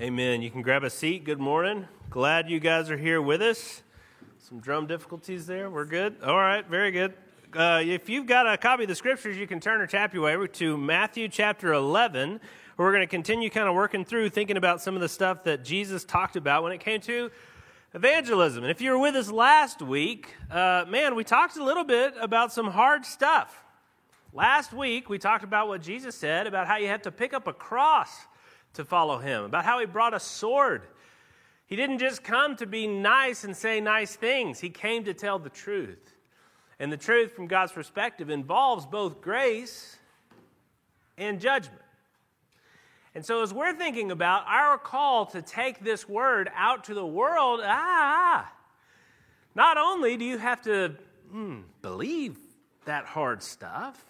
Amen. You can grab a seat. Good morning. Glad you guys are here with us. Some drum difficulties there. We're good. All right, very good. Uh, if you've got a copy of the scriptures, you can turn or tap your way to Matthew chapter 11. Where we're going to continue kind of working through thinking about some of the stuff that Jesus talked about when it came to evangelism. And if you were with us last week, uh, man, we talked a little bit about some hard stuff. Last week, we talked about what Jesus said about how you have to pick up a cross to follow him, about how he brought a sword. He didn't just come to be nice and say nice things, he came to tell the truth. And the truth, from God's perspective, involves both grace and judgment. And so, as we're thinking about our call to take this word out to the world, ah, not only do you have to hmm, believe that hard stuff,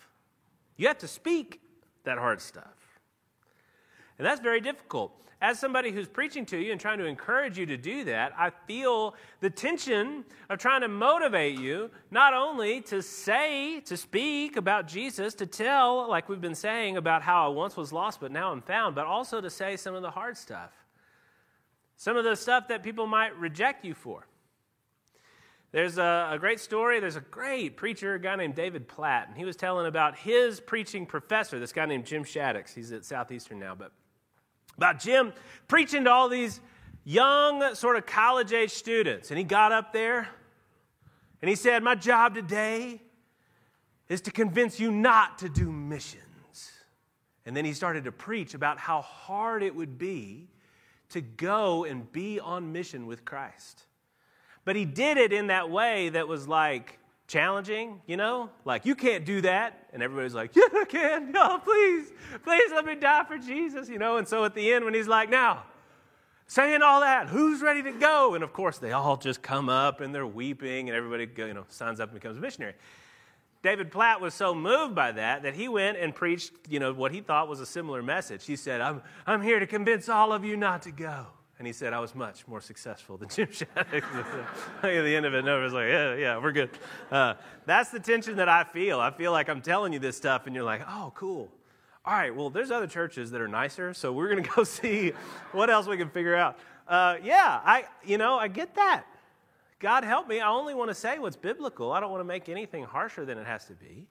you have to speak that hard stuff. And that's very difficult. As somebody who's preaching to you and trying to encourage you to do that, I feel the tension of trying to motivate you not only to say, to speak about Jesus, to tell, like we've been saying, about how I once was lost but now I'm found, but also to say some of the hard stuff. Some of the stuff that people might reject you for. There's a, a, great story. There's a great preacher, a guy named David Platt, and he was telling about his preaching professor, this guy named Jim Shaddix. He's at Southeastern now, but about Jim preaching to all these young, sort of college age students. And he got up there and he said, My job today is to convince you not to do missions. And then he started to preach about how hard it would be to go and be on mission with Christ. But he did it in that way that was like, challenging, you know? Like, you can't do that. And everybody's like, yeah, I can. No, please, please let me die for Jesus, you know? And so at the end, when he's like, now, saying all that, who's ready to go? And of course, they all just come up and they're weeping, and everybody, you know, signs up and becomes a missionary. David Platt was so moved by that that he went and preached, you know, what he thought was a similar message. He said, I'm, I'm here to convince all of you not to go. And he said, I was much more successful than Jim Shaddix. At the end of it, no, was like, yeah, yeah, we're good. Uh, that's the tension that I feel. I feel like I'm telling you this stuff, and you're like, oh, cool. All right, well, there's other churches that are nicer, so we're going to go see what else we can figure out. Uh, yeah, I, you know, I get that. God help me. I only want to say what's biblical. I don't want to make anything harsher than it has to be.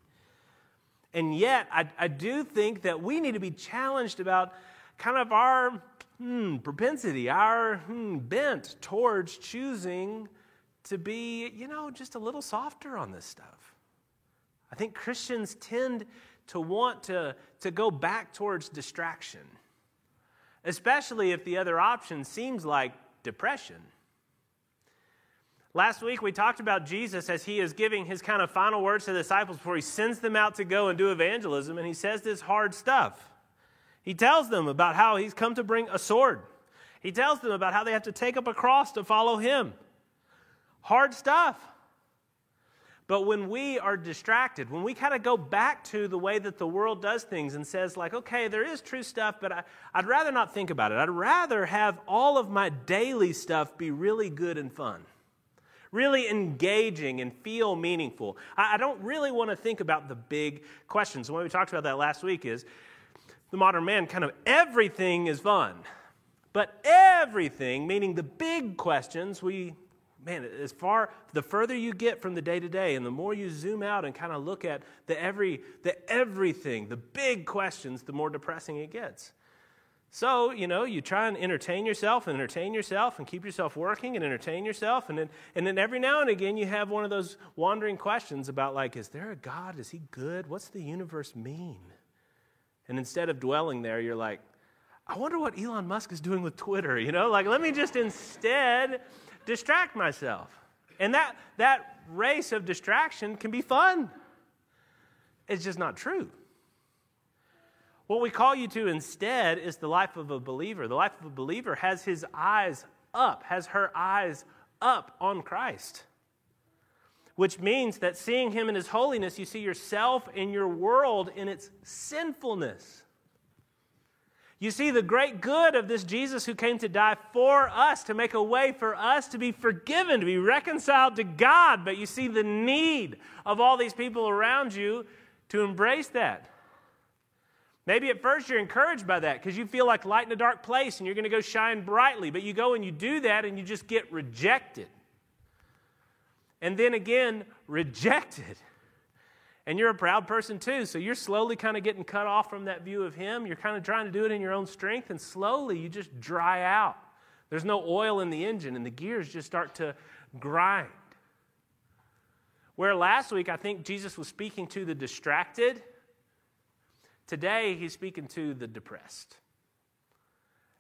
And yet, I, I do think that we need to be challenged about kind of our hmm, propensity, our hmm, bent towards choosing to be, you know, just a little softer on this stuff. I think Christians tend to want to, to go back towards distraction, especially if the other option seems like depression. Last week, we talked about Jesus as he is giving his kind of final words to the disciples before he sends them out to go and do evangelism, and he says this hard stuff. He tells them about how he's come to bring a sword. He tells them about how they have to take up a cross to follow him. Hard stuff. But when we are distracted, when we kind of go back to the way that the world does things and says, like, okay, there is true stuff, but I, would rather not think about it. I'd rather have all of my daily stuff be really good and fun, really engaging and feel meaningful. I, I don't really want to think about the big questions. The way we talked about that last week is the modern man, kind of everything is fun. But everything, meaning the big questions, we, man, as far, the further you get from the day to day and the more you zoom out and kind of look at the every, the everything, the big questions, the more depressing it gets. So, you know, you try and entertain yourself and entertain yourself and keep yourself working and entertain yourself. And then, and then every now and again, you have one of those wandering questions about, like, is there a God? Is he good? What's the universe mean? And instead of dwelling there, you're like, I wonder what Elon Musk is doing with Twitter, you know? Like, let me just instead distract myself. And that, that race of distraction can be fun. It's just not true. What we call you to instead is the life of a believer. The life of a believer has his eyes up, has her eyes up on Christ which means that seeing him in his holiness, you see yourself and your world in its sinfulness. You see the great good of this Jesus who came to die for us, to make a way for us to be forgiven, to be reconciled to God. But you see the need of all these people around you to embrace that. Maybe at first you're encouraged by that because you feel like light in a dark place and you're going to go shine brightly, but you go and you do that and you just get rejected. And then again, rejected. And you're a proud person too, so you're slowly kind of getting cut off from that view of Him. You're kind of trying to do it in your own strength, and slowly you just dry out. There's no oil in the engine, and the gears just start to grind. Where last week I think Jesus was speaking to the distracted Today, he's speaking to the depressed.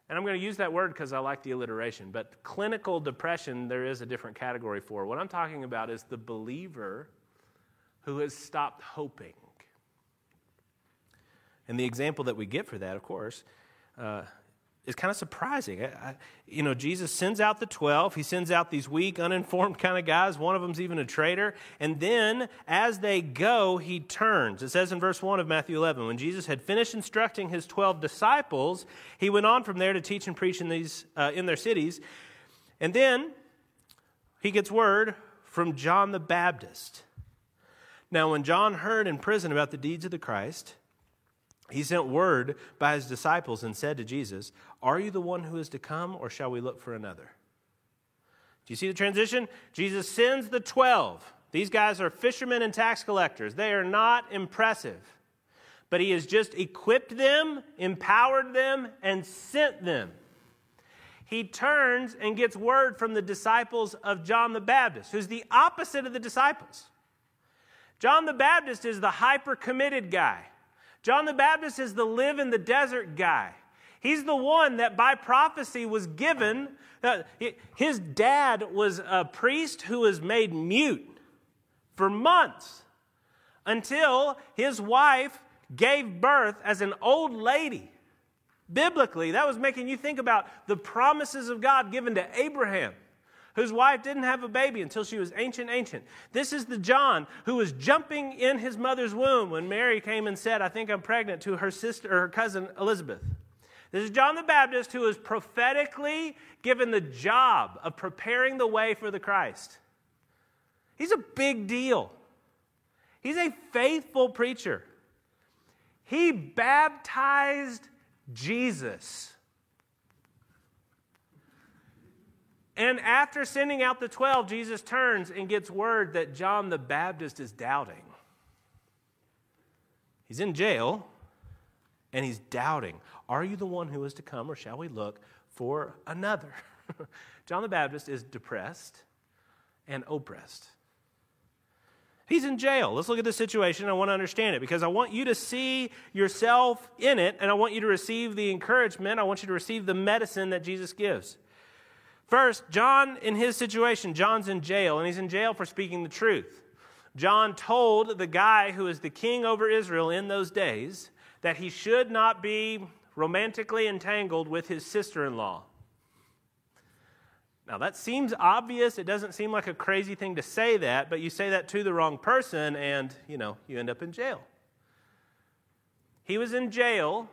And I'm going to use that word because I like the alliteration, but clinical depression, there is a different category for. What I'm talking about is the believer who has stopped hoping. And the example that we get for that, of course, uh, is kind of surprising. I, I, you know, Jesus sends out the 12. He sends out these weak, uninformed kind of guys. One of them's even a traitor. And then, as they go, he turns. It says in verse 1 of Matthew 11 when Jesus had finished instructing his 12 disciples, he went on from there to teach and preach in, these, uh, in their cities. And then he gets word from John the Baptist. Now, when John heard in prison about the deeds of the Christ, he sent word by his disciples and said to Jesus, Are you the one who is to come, or shall we look for another? Do you see the transition? Jesus sends the 12. These guys are fishermen and tax collectors. They are not impressive. But he has just equipped them, empowered them, and sent them. He turns and gets word from the disciples of John the Baptist, who's the opposite of the disciples. John the Baptist is the hyper committed guy. John the Baptist is the live in the desert guy. He's the one that by prophecy was given. Uh, his dad was a priest who was made mute for months until his wife gave birth as an old lady. Biblically, that was making you think about the promises of God given to Abraham whose wife didn't have a baby until she was ancient, ancient. This is the John who was jumping in his mother's womb when Mary came and said, I think I'm pregnant to her sister or her cousin Elizabeth. This is John the Baptist who was prophetically given the job of preparing the way for the Christ. He's a big deal. He's a faithful preacher. He baptized Jesus. And after sending out the 12, Jesus turns and gets word that John the Baptist is doubting. He's in jail and he's doubting Are you the one who is to come, or shall we look for another? John the Baptist is depressed and oppressed. He's in jail. Let's look at the situation. I want to understand it because I want you to see yourself in it and I want you to receive the encouragement. I want you to receive the medicine that Jesus gives. First, John, in his situation, John's in jail, and he's in jail for speaking the truth. John told the guy who is the king over Israel in those days that he should not be romantically entangled with his sister in law. Now, that seems obvious. It doesn't seem like a crazy thing to say that, but you say that to the wrong person, and, you know, you end up in jail. He was in jail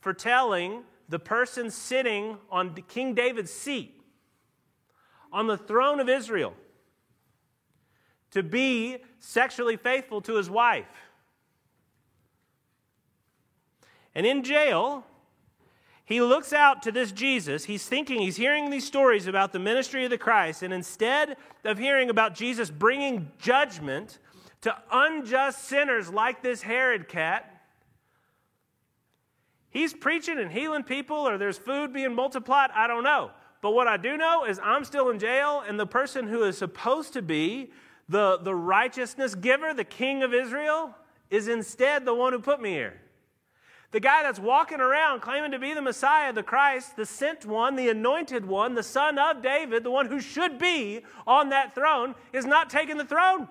for telling the person sitting on King David's seat on the throne of Israel to be sexually faithful to his wife. And in jail, he looks out to this Jesus. He's thinking, he's hearing these stories about the ministry of the Christ, and instead of hearing about Jesus bringing judgment to unjust sinners like this Herod cat, he's preaching and healing people, or there's food being multiplied. I don't know. But what I do know is I'm still in jail, and the person who is supposed to be the, the righteousness giver, the king of Israel, is instead the one who put me here. The guy that's walking around claiming to be the Messiah, the Christ, the sent one, the anointed one, the son of David, the one who should be on that throne, is not taking the throne.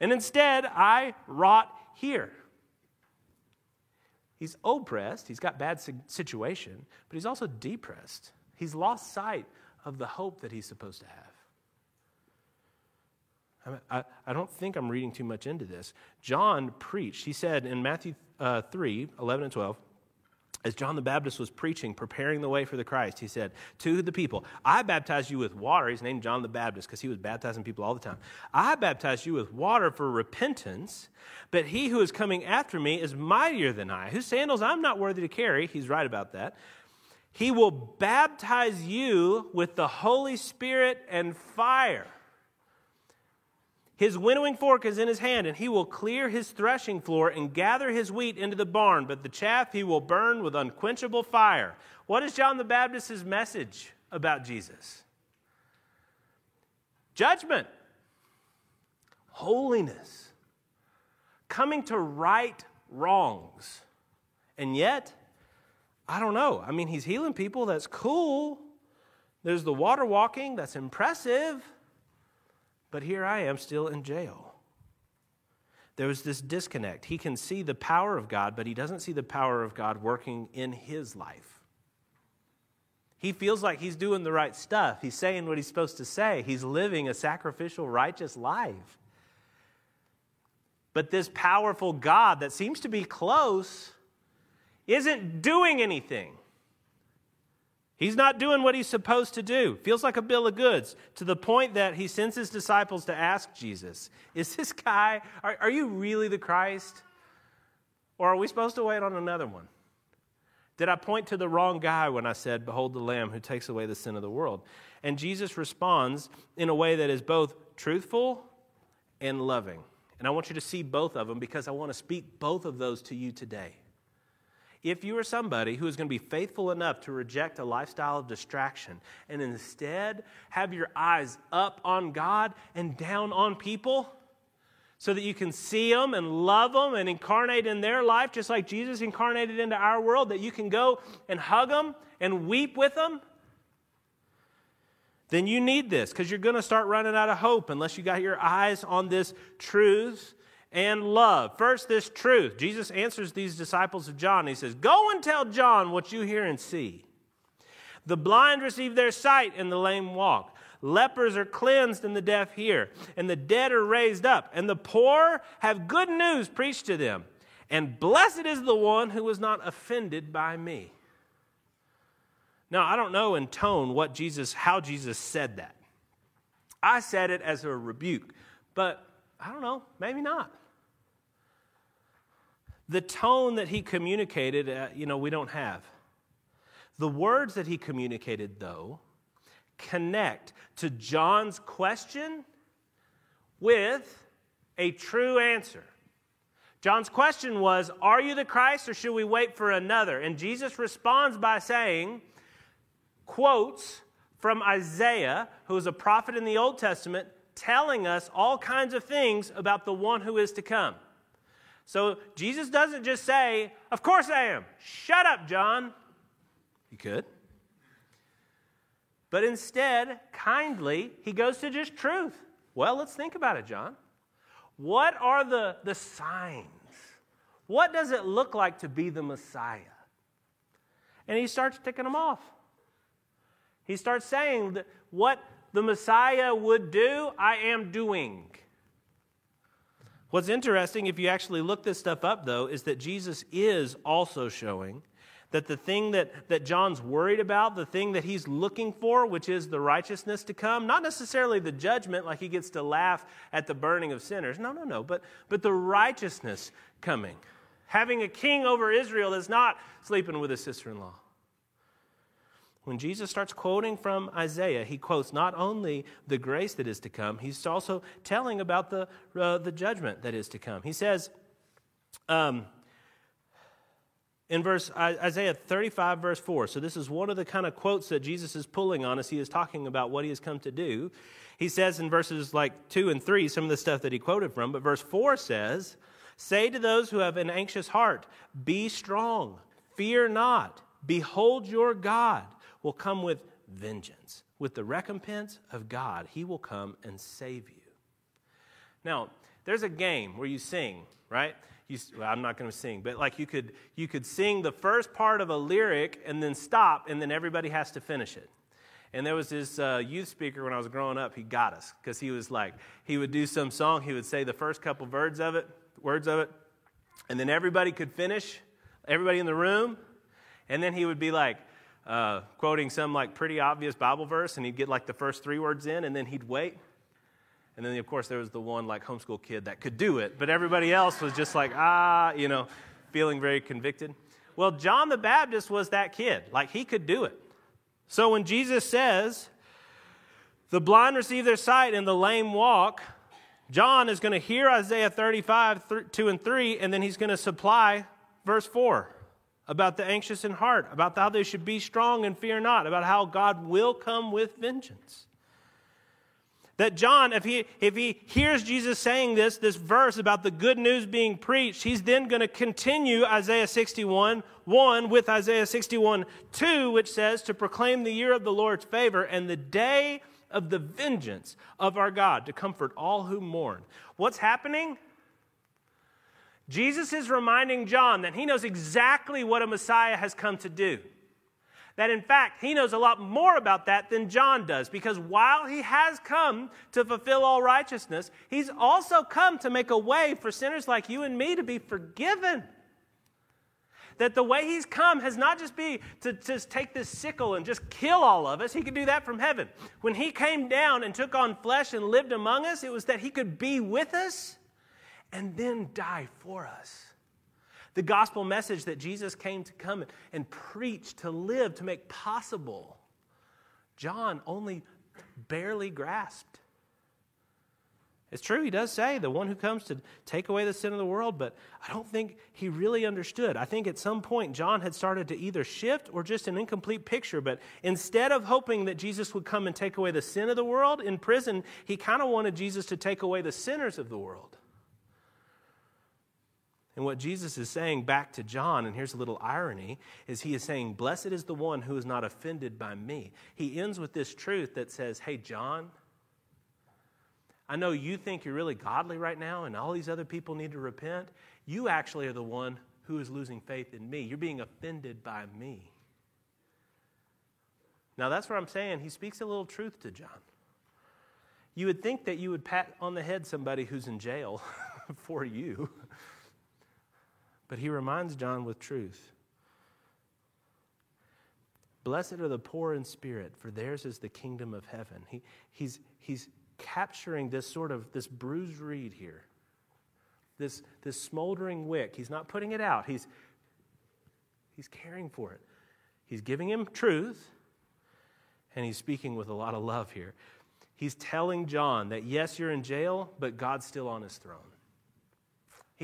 And instead, I rot here. He's oppressed, he's got bad situation, but he's also depressed. He's lost sight of the hope that he's supposed to have. I, I don't think I'm reading too much into this. John preached. He said in Matthew uh, 3 11 and 12, as John the Baptist was preaching, preparing the way for the Christ, he said to the people, I baptize you with water. He's named John the Baptist because he was baptizing people all the time. I baptize you with water for repentance, but he who is coming after me is mightier than I, whose sandals I'm not worthy to carry. He's right about that. He will baptize you with the Holy Spirit and fire. His winnowing fork is in his hand, and he will clear his threshing floor and gather his wheat into the barn, but the chaff he will burn with unquenchable fire. What is John the Baptist's message about Jesus? Judgment, holiness, coming to right wrongs. And yet, I don't know. I mean, he's healing people, that's cool. There's the water walking, that's impressive. But here I am still in jail. There was this disconnect. He can see the power of God, but he doesn't see the power of God working in his life. He feels like he's doing the right stuff. He's saying what he's supposed to say. He's living a sacrificial, righteous life. But this powerful God that seems to be close isn't doing anything. He's not doing what he's supposed to do. Feels like a bill of goods to the point that he sends his disciples to ask Jesus, Is this guy, are, are, you really the Christ? Or are we supposed to wait on another one? Did I point to the wrong guy when I said, Behold the Lamb who takes away the sin of the world? And Jesus responds in a way that is both truthful and loving. And I want you to see both of them because I want to speak both of those to you today if you are somebody who is going to be faithful enough to reject a lifestyle of distraction and instead have your eyes up on God and down on people so that you can see them and love them and incarnate in their life just like Jesus incarnated into our world, that you can go and hug them and weep with them, then you need this because you're going to start running out of hope unless you got your eyes on this truth and love. First, this truth. Jesus answers these disciples of John. He says, Go and tell John what you hear and see. The blind receive their sight, and the lame walk. Lepers are cleansed, and the deaf hear. And the dead are raised up. And the poor have good news preached to them. And blessed is the one who is not offended by me. Now, I don't know in tone what Jesus, how Jesus said that. I said it as a rebuke, but I don't know, maybe not. The tone that he communicated, uh, you know, we don't have. The words that he communicated, though, connect to John's question with a true answer. John's question was, Are you the Christ or should we wait for another? And Jesus responds by saying, quotes from Isaiah, who is a prophet in the Old Testament, telling us all kinds of things about the one who is to come. So Jesus doesn't just say, Of course I am. Shut up, John. He could. But instead, kindly, he goes to just truth. Well, let's think about it, John. What are the, the signs? What does it look like to be the Messiah? And he starts ticking them off. He starts saying that what the Messiah would do, I am doing. What's interesting, if you actually look this stuff up, though, is that Jesus is also showing that the thing that, that John's worried about, the thing that he's looking for, which is the righteousness to come, not necessarily the judgment, like he gets to laugh at the burning of sinners. No, no, no, but, but the righteousness coming. Having a king over Israel that's not sleeping with his sister in law. When Jesus starts quoting from Isaiah, he quotes not only the grace that is to come, he's also telling about the, uh, the judgment that is to come. He says, um, in verse Isaiah 35, verse 4. So, this is one of the kind of quotes that Jesus is pulling on as he is talking about what he has come to do. He says in verses like 2 and 3 some of the stuff that he quoted from, but verse 4 says, Say to those who have an anxious heart, Be strong, fear not, behold your God will come with vengeance. With the recompense of God, He will come and save you. Now, there's a game where you sing, right? You, well, I'm not going to sing, but like you could, you could sing the first part of a lyric and then stop, and then everybody has to finish it. And there was this uh, youth speaker when I was growing up. He got us because he was like, he would do some song. He would say the first couple words of it, words of it, and then everybody could finish. Everybody in the room, And then he would be like, uh, quoting some like pretty obvious Bible verse, and he'd get like the first three words in, and then he'd wait. And then, of course, there was the one like homeschool kid that could do it, but everybody else was just like, ah, you know, feeling very convicted. Well, John the Baptist was that kid. Like, he could do it. So when Jesus says, the blind receive their sight and the lame walk, John is going to hear Isaiah 35, 2 and 3, and then he's going to supply verse 4 about the anxious in heart, about how they should be strong and fear not, about how God will come with vengeance. That John, if he, if he hears Jesus saying this, this verse about the good news being preached, he's then going to continue Isaiah 61 1 with Isaiah 61 2, which says, To proclaim the year of the Lord's favor and the day of the vengeance of our God, to comfort all who mourn. What's happening? Jesus is reminding John that he knows exactly what a Messiah has come to do. That in fact, he knows a lot more about that than John does, because while he has come to fulfill all righteousness, he's also come to make a way for sinners like you and me to be forgiven. That the way he's come has not just be to just take this sickle and just kill all of us. He could do that from heaven. When he came down and took on flesh and lived among us, it was that he could be with us and then die for us. The gospel message that Jesus came to come and preach, to live, to make possible, John only barely grasped. It's true, he does say the one who comes to take away the sin of the world, but I don't think he really understood. I think at some point John had started to either shift or just an incomplete picture, but instead of hoping that Jesus would come and take away the sin of the world in prison, he kind of wanted Jesus to take away the sinners of the world. And what Jesus is saying back to John, and here's a little irony, is he is saying, Blessed is the one who is not offended by me. He ends with this truth that says, Hey, John, I know you think you're really godly right now, and all these other people need to repent. You actually are the one who is losing faith in me. You're being offended by me. Now, that's what I'm saying. He speaks a little truth to John. You would think that you would pat on the head somebody who's in jail for you. But he reminds John with truth. Blessed are the poor in spirit, for theirs is the kingdom of heaven. He, he's, he's capturing this sort of this bruised reed here, this, this smoldering wick. He's not putting it out. He's, he's caring for it. He's giving him truth, and he's speaking with a lot of love here. He's telling John that yes, you're in jail, but God's still on his throne.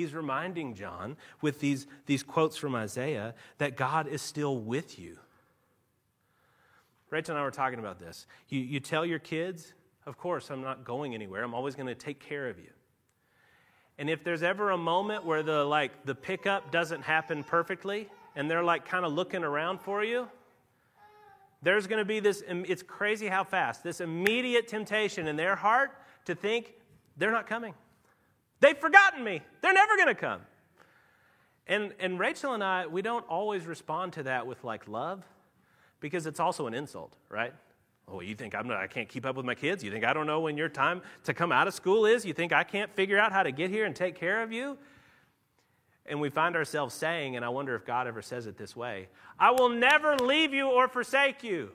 He's reminding John with these, these quotes from Isaiah that God is still with you. Rachel and I were talking about this. You, you tell your kids, of course, I'm not going anywhere. I'm always going to take care of you. And if there's ever a moment where the like the pickup doesn't happen perfectly and they're like kind of looking around for you, there's going to be this it's crazy how fast this immediate temptation in their heart to think they're not coming. They've forgotten me. They're never going to come. And, and Rachel and I, we don't always respond to that with like love because it's also an insult, right? Oh, you think I'm not, I can't keep up with my kids? You think I don't know when your time to come out of school is? You think I can't figure out how to get here and take care of you? And we find ourselves saying, and I wonder if God ever says it this way I will never leave you or forsake you.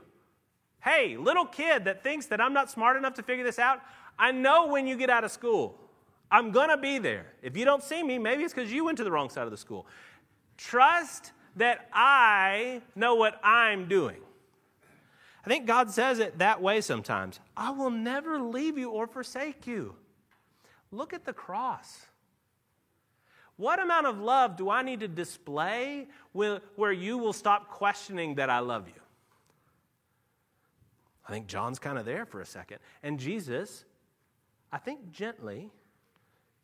Hey, little kid that thinks that I'm not smart enough to figure this out, I know when you get out of school. I'm going to be there. If you don't see me, maybe it's because you went to the wrong side of the school. Trust that I know what I'm doing. I think God says it that way sometimes. I will never leave you or forsake you. Look at the cross. What amount of love do I need to display where you will stop questioning that I love you? I think John's kind of there for a second. And Jesus, I think gently,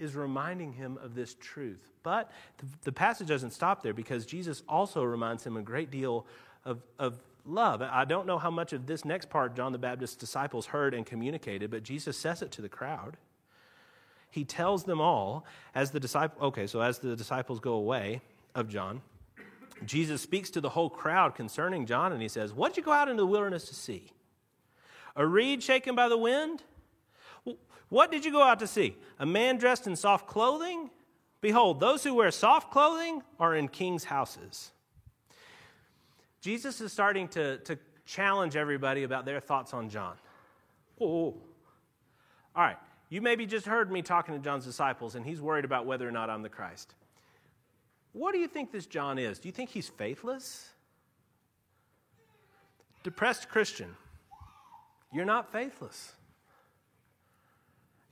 is reminding him of this truth. But the, the, passage doesn't stop there because Jesus also reminds him a great deal of, of love. I don't know how much of this next part John the Baptist's disciples heard and communicated, but Jesus says it to the crowd. He tells them all as the disciple okay, so as the disciples go away of John, Jesus speaks to the whole crowd concerning John and he says, What'd you go out into the wilderness to see? A reed shaken by the wind? What did you go out to see? A man dressed in soft clothing? Behold, those who wear soft clothing are in kings' houses. Jesus is starting to, to challenge everybody about their thoughts on John. Oh, all right. You maybe just heard me talking to John's disciples, and he's worried about whether or not I'm the Christ. What do you think this John is? Do you think he's faithless? Depressed Christian, you're not faithless.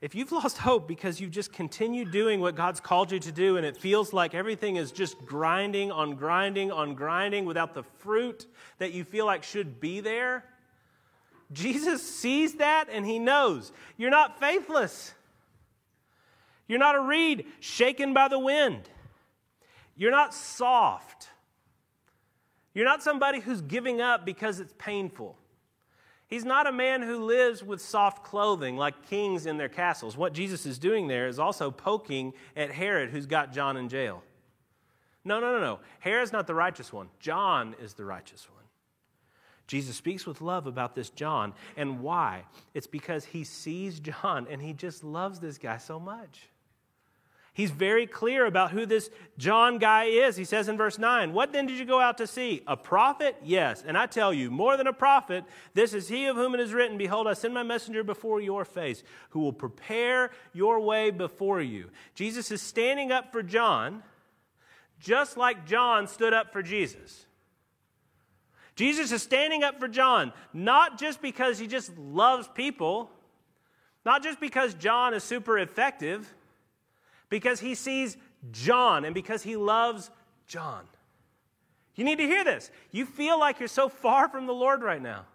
If you've lost hope because you've just continued doing what God's called you to do and it feels like everything is just grinding on grinding on grinding without the fruit that you feel like should be there, Jesus sees that and he knows you're not faithless. You're not a reed shaken by the wind. You're not soft. You're not somebody who's giving up because it's painful. He's not a man who lives with soft clothing like kings in their castles. What Jesus is doing there is also poking at Herod, who's got John in jail. No, no, no, no. Herod's not the righteous one, John is the righteous one. Jesus speaks with love about this John. And why? It's because he sees John and he just loves this guy so much. He's very clear about who this John guy is. He says in verse 9, What then did you go out to see? A prophet? Yes. And I tell you, more than a prophet, this is he of whom it is written, Behold, I send my messenger before your face, who will prepare your way before you. Jesus is standing up for John, just like John stood up for Jesus. Jesus is standing up for John, not just because he just loves people, not just because John is super effective because he sees John and because he loves John. You need to hear this. You feel like you're so far from the Lord right now.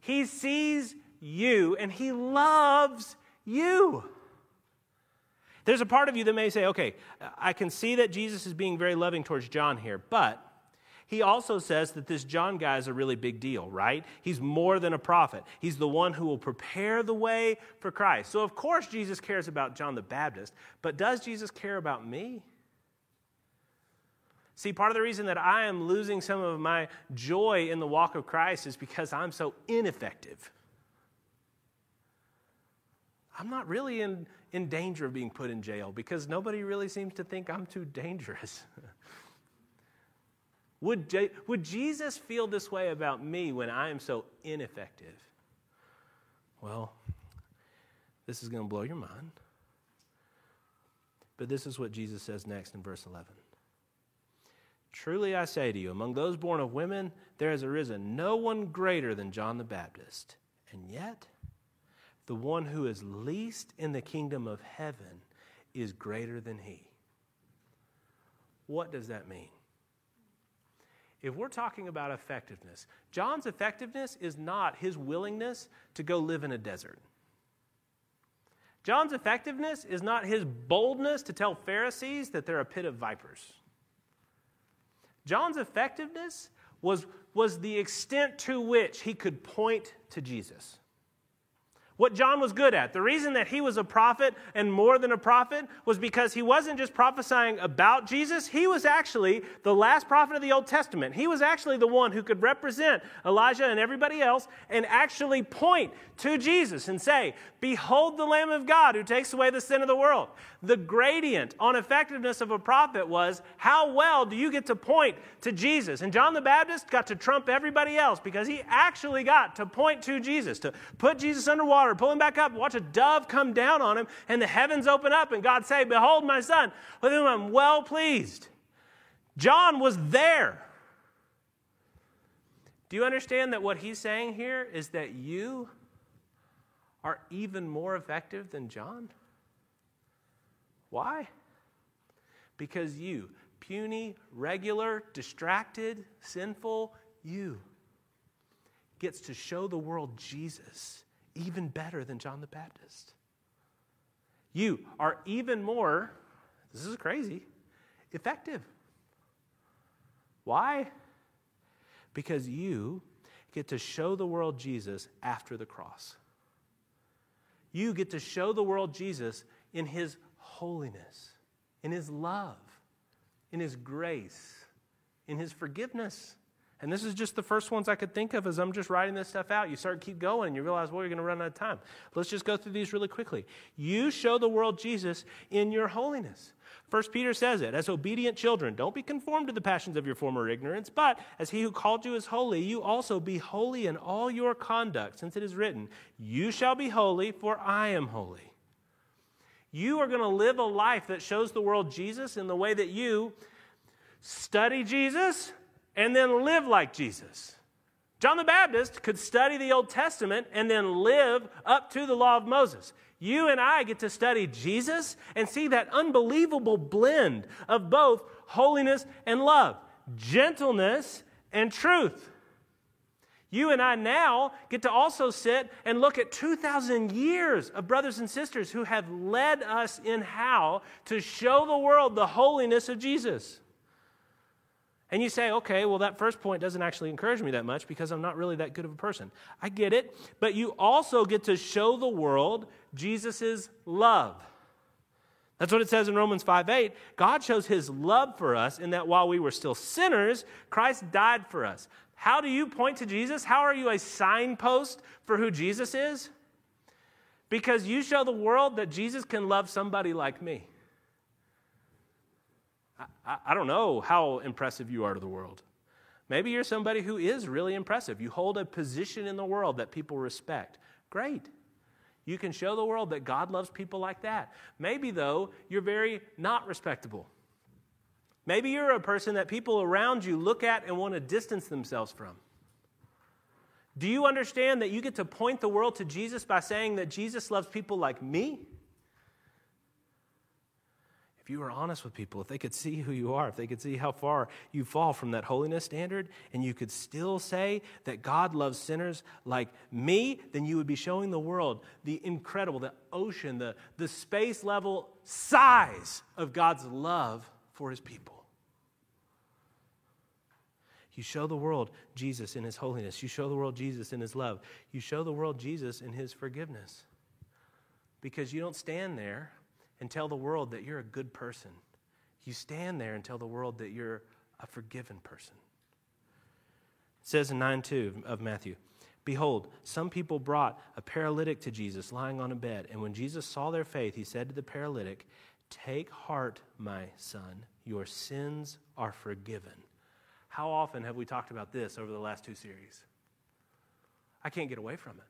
He sees you and he loves you. There's a part of you that may say, okay, I can see that Jesus is being very loving towards John here, but he also says that this John guy is a really big deal, right? He's more than a prophet. He's the one who will prepare the way for Christ. So, of course, Jesus cares about John the Baptist, but does Jesus care about me? See, part of the reason that I am losing some of my joy in the walk of Christ is because I'm so ineffective. I'm not really in, in danger of being put in jail because nobody really seems to think I'm too dangerous. Would, Je- would Jesus feel this way about me when I am so ineffective? Well, this is going to blow your mind. But this is what Jesus says next in verse 11. Truly I say to you, among those born of women, there has arisen no one greater than John the Baptist. And yet, the one who is least in the kingdom of heaven is greater than he. What does that mean? If we're talking about effectiveness, John's effectiveness is not his willingness to go live in a desert. John's effectiveness is not his boldness to tell Pharisees that they're a pit of vipers. John's effectiveness was, was the extent to which he could point to Jesus. What John was good at. The reason that he was a prophet and more than a prophet was because he wasn't just prophesying about Jesus, he was actually the last prophet of the Old Testament. He was actually the one who could represent Elijah and everybody else and actually point to Jesus and say, Behold the Lamb of God who takes away the sin of the world. The gradient on effectiveness of a prophet was how well do you get to point to Jesus? And John the Baptist got to trump everybody else because he actually got to point to Jesus, to put Jesus underwater water, pull him back up, watch a dove come down on him, and the heavens open up, and God say, Behold my son, with whom I'm well pleased. John was there. Do you understand that what he's saying here is that you are even more effective than John? Why? Because you, puny, regular, distracted, sinful, you gets to show the world Jesus even better than John the Baptist. You are even more, this is crazy, effective. Why? Because you get to show the world Jesus after the cross. You get to show the world Jesus in his holiness, in his love, in his grace, in his forgiveness, And this is just the first ones I could think of as I'm just writing this stuff out. You start keep going and you realize, well, you're going to run out of time. Let's just go through these really quickly. You show the world Jesus in your holiness. First Peter says it, as obedient children, don't be conformed to the passions of your former ignorance, but as he who called you is holy, you also be holy in all your conduct, since it is written, You shall be holy, for I am holy. You are going to live a life that shows the world Jesus in the way that you study Jesus and then live like Jesus. John the Baptist could study the Old Testament and then live up to the law of Moses. You and I get to study Jesus and see that unbelievable blend of both holiness and love, gentleness and truth. You and I now get to also sit and look at 2,000 years of brothers and sisters who have led us in how to show the world the holiness of Jesus. And you say, okay, well, that first point doesn't actually encourage me that much because I'm not really that good of a person. I get it, but you also get to show the world Jesus' love. That's what it says in Romans 5 8. God shows his love for us in that while we were still sinners, Christ died for us. How do you point to Jesus? How are you a signpost for who Jesus is? Because you show the world that Jesus can love somebody like me. I, I don't know how impressive you are to the world. Maybe you're somebody who is really impressive. You hold a position in the world that people respect. Great. You can show the world that God loves people like that. Maybe, though, you're very not respectable. Maybe you're a person that people around you look at and want to distance themselves from. Do you understand that you get to point the world to Jesus by saying that Jesus loves people like me? If you were honest with people, if they could see who you are, if they could see how far you fall from that holiness standard, and you could still say that God loves sinners like me, then you would be showing the world the incredible, the ocean, the, the space level size of God's love for his people. You show the world Jesus in his holiness. You show the world Jesus in his love. You show the world Jesus in his forgiveness. Because you don't stand there and tell the world that you're a good person. You stand there and tell the world that you're a forgiven person. It says in 9 2 of Matthew Behold, some people brought a paralytic to Jesus lying on a bed, and when Jesus saw their faith, he said to the paralytic, Take heart, my son, your sins are forgiven. How often have we talked about this over the last two series? I can't get away from it.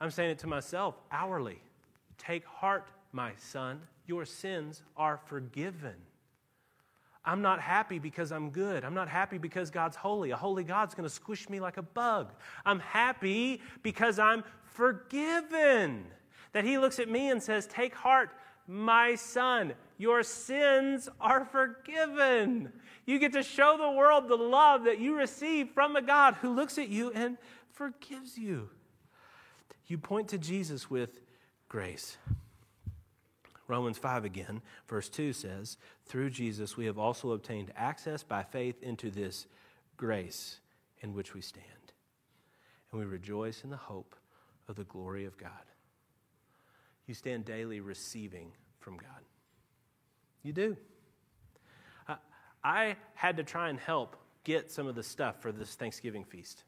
I'm saying it to myself hourly. Take heart, my son, your sins are forgiven. I'm not happy because I'm good. I'm not happy because God's holy. A holy God's going to squish me like a bug. I'm happy because I'm forgiven. That He looks at me and says, Take heart, my son, your sins are forgiven. You get to show the world the love that you receive from a God who looks at you and forgives you. You point to Jesus with grace. Romans 5 again, verse 2 says, Through Jesus we have also obtained access by faith into this grace in which we stand. And we rejoice in the hope of the glory of God. You stand daily receiving from God. You do. I had to try and help get some of the stuff for this Thanksgiving feast.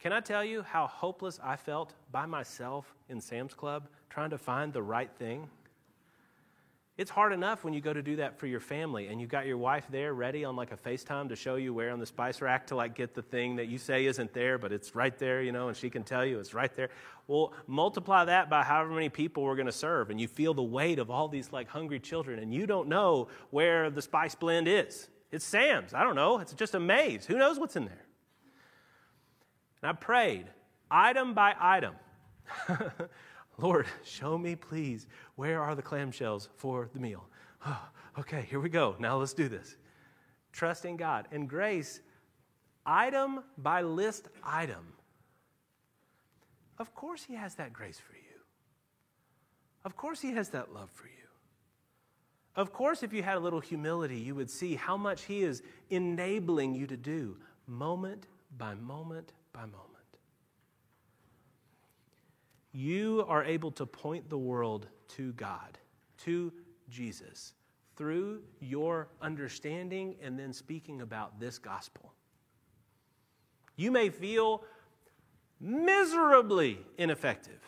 Can I tell you how hopeless I felt by myself in Sam's Club trying to find the right thing? It's hard enough when you go to do that for your family and you got your wife there ready on like a FaceTime to show you where on the spice rack to like get the thing that you say isn't there, but it's right there, you know, and she can tell you it's right there. Well, multiply that by however many people we're going to serve, and you feel the weight of all these like hungry children, and you don't know where the spice blend is. It's Sam's. I don't know. It's just a maze. Who knows what's in there? And I prayed item by item. Lord, show me, please, where are the clamshells for the meal? Oh, okay, here we go. Now let's do this. Trusting God. And grace, item by list item. Of course, He has that grace for you. Of course, He has that love for you. Of course, if you had a little humility, you would see how much He is enabling you to do moment by moment by moment you are able to point the world to God, to Jesus, through your understanding and then speaking about this gospel. You may feel miserably ineffective,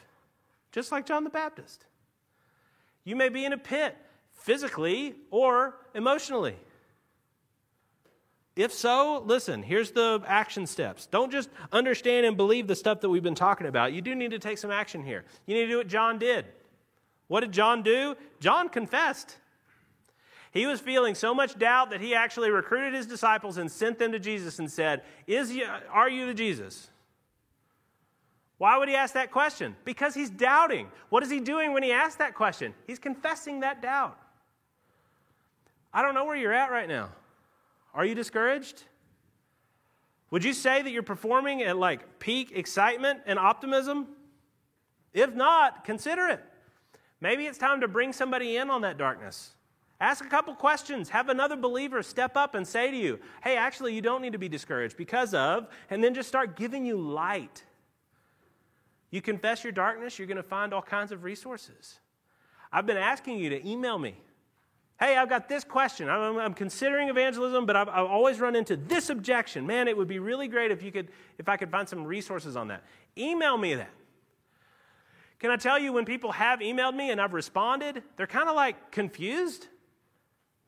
just like John the Baptist. You may be in a pit, physically or emotionally. If so, listen, here's the action steps. Don't just understand and believe the stuff that we've been talking about. You do need to take some action here. You need to do what John did. What did John do? John confessed. He was feeling so much doubt that he actually recruited his disciples and sent them to Jesus and said, Is you, Are you the Jesus? Why would he ask that question? Because he's doubting. What is he doing when he asks that question? He's confessing that doubt. I don't know where you're at right now. Are you discouraged? Would you say that you're performing at like peak excitement and optimism? If not, consider it. Maybe it's time to bring somebody in on that darkness. Ask a couple questions. Have another believer step up and say to you, hey, actually, you don't need to be discouraged because of, and then just start giving you light. You confess your darkness, you're going to find all kinds of resources. I've been asking you to email me. Hey, I've got this question. I'm, I'm considering evangelism, but I've, I've, always run into this objection. Man, it would be really great if you could, if I could find some resources on that. Email me that. Can I tell you when people have emailed me and I've responded, they're kind of like confused.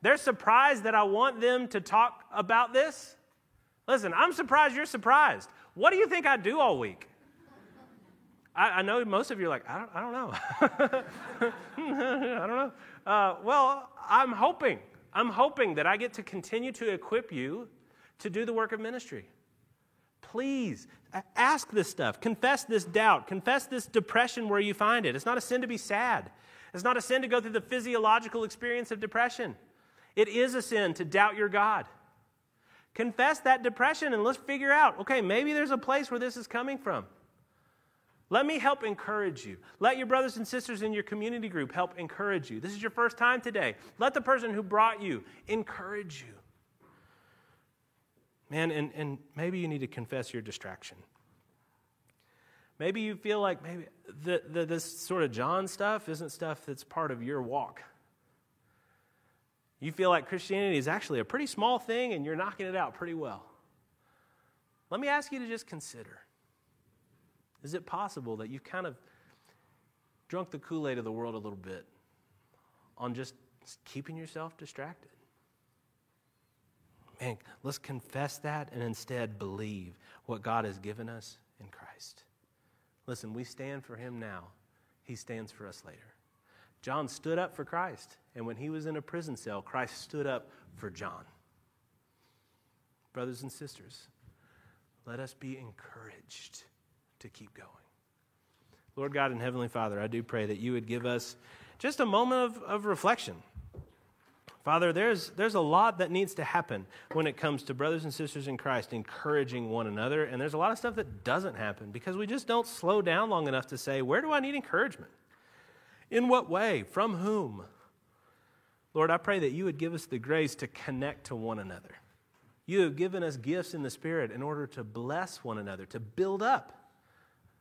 They're surprised that I want them to talk about this. Listen, I'm surprised you're surprised. What do you think I do all week? I, I know most of you are like, I don't, I don't know. I don't know. Uh, well, I'm hoping. I'm hoping that I get to continue to equip you to do the work of ministry. Please ask this stuff. Confess this doubt. Confess this depression where you find it. It's not a sin to be sad. It's not a sin to go through the physiological experience of depression. It is a sin to doubt your God. Confess that depression and let's figure out okay, maybe there's a place where this is coming from. Let me help encourage you. Let your brothers and sisters in your community group help encourage you. This is your first time today. Let the person who brought you encourage you. Man, and, and maybe you need to confess your distraction. Maybe you feel like maybe the, the, this sort of John stuff isn't stuff that's part of your walk. You feel like Christianity is actually a pretty small thing and you're knocking it out pretty well. Let me ask you to just consider is it possible that you've kind of drunk the Kool Aid of the world a little bit on just keeping yourself distracted? Man, let's confess that and instead believe what God has given us in Christ. Listen, we stand for Him now, He stands for us later. John stood up for Christ, and when he was in a prison cell, Christ stood up for John. Brothers and sisters, let us be encouraged to keep going. Lord God and Heavenly Father, I do pray that you would give us just a moment of, of reflection. Father, there's, there's a lot that needs to happen when it comes to brothers and sisters in Christ encouraging one another. And there's a lot of stuff that doesn't happen because we just don't slow down long enough to say, where do I need encouragement? In what way? From whom? Lord, I pray that you would give us the grace to connect to one another. You have given us gifts in the Spirit in order to bless one another, to build up.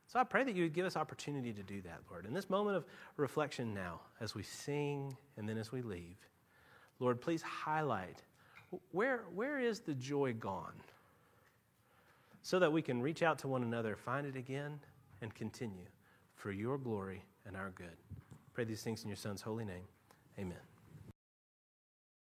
So I pray that you would give us opportunity to do that, Lord. In this moment of reflection now, as we sing and then as we leave, Lord, please highlight where, where is the joy gone? So that we can reach out to one another, find it again, and continue for your glory and our good. Pray these things in your Son's holy name. Amen.